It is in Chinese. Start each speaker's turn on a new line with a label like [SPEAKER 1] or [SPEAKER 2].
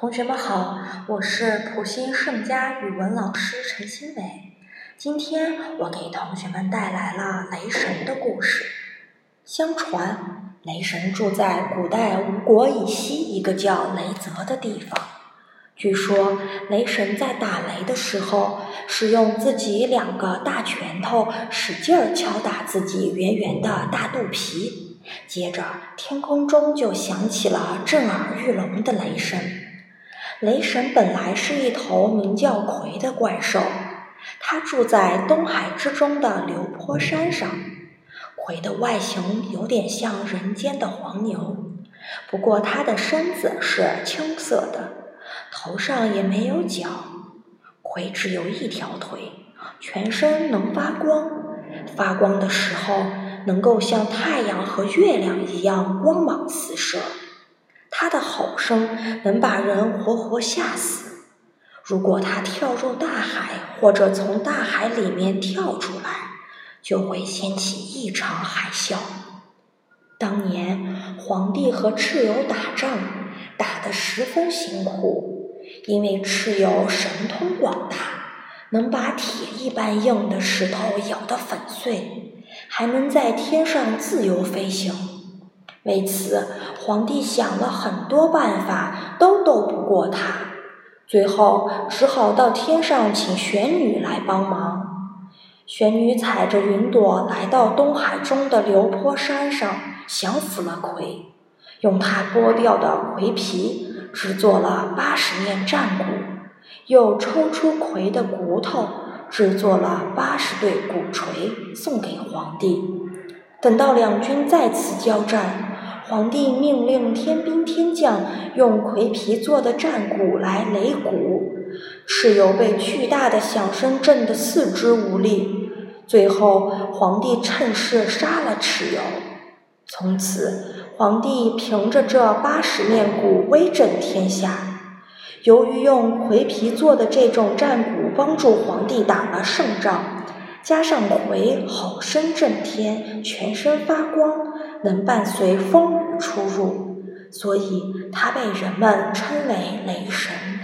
[SPEAKER 1] 同学们好，我是普新盛家语文老师陈新伟。今天我给同学们带来了雷神的故事。相传，雷神住在古代吴国以西一个叫雷泽的地方。据说，雷神在打雷的时候，是用自己两个大拳头使劲儿敲打自己圆圆的大肚皮，接着天空中就响起了震耳欲聋的雷声。雷神本来是一头名叫魁的怪兽，它住在东海之中的流坡山上。魁的外形有点像人间的黄牛，不过它的身子是青色的，头上也没有角。魁只有一条腿，全身能发光，发光的时候能够像太阳和月亮一样光芒四射。它的吼声能把人活活吓死。如果它跳入大海，或者从大海里面跳出来，就会掀起一场海啸。当年皇帝和蚩尤打仗，打得十分辛苦，因为蚩尤神通广大，能把铁一般硬的石头咬得粉碎，还能在天上自由飞行。为此，皇帝想了很多办法，都斗不过他，最后只好到天上请玄女来帮忙。玄女踩着云朵来到东海中的流坡山上，降服了魁，用他剥掉的魁皮制作了八十面战鼓，又抽出魁的骨头制作了八十对鼓槌，送给皇帝。等到两军再次交战。皇帝命令天兵天将用葵皮做的战鼓来擂鼓，蚩尤被巨大的响声震得四肢无力。最后，皇帝趁势杀了蚩尤。从此，皇帝凭着这八十面鼓威震天下。由于用葵皮做的这种战鼓帮助皇帝打了胜仗，加上葵吼声震天，全身发光，能伴随风。出入，所以他被人们称为雷神。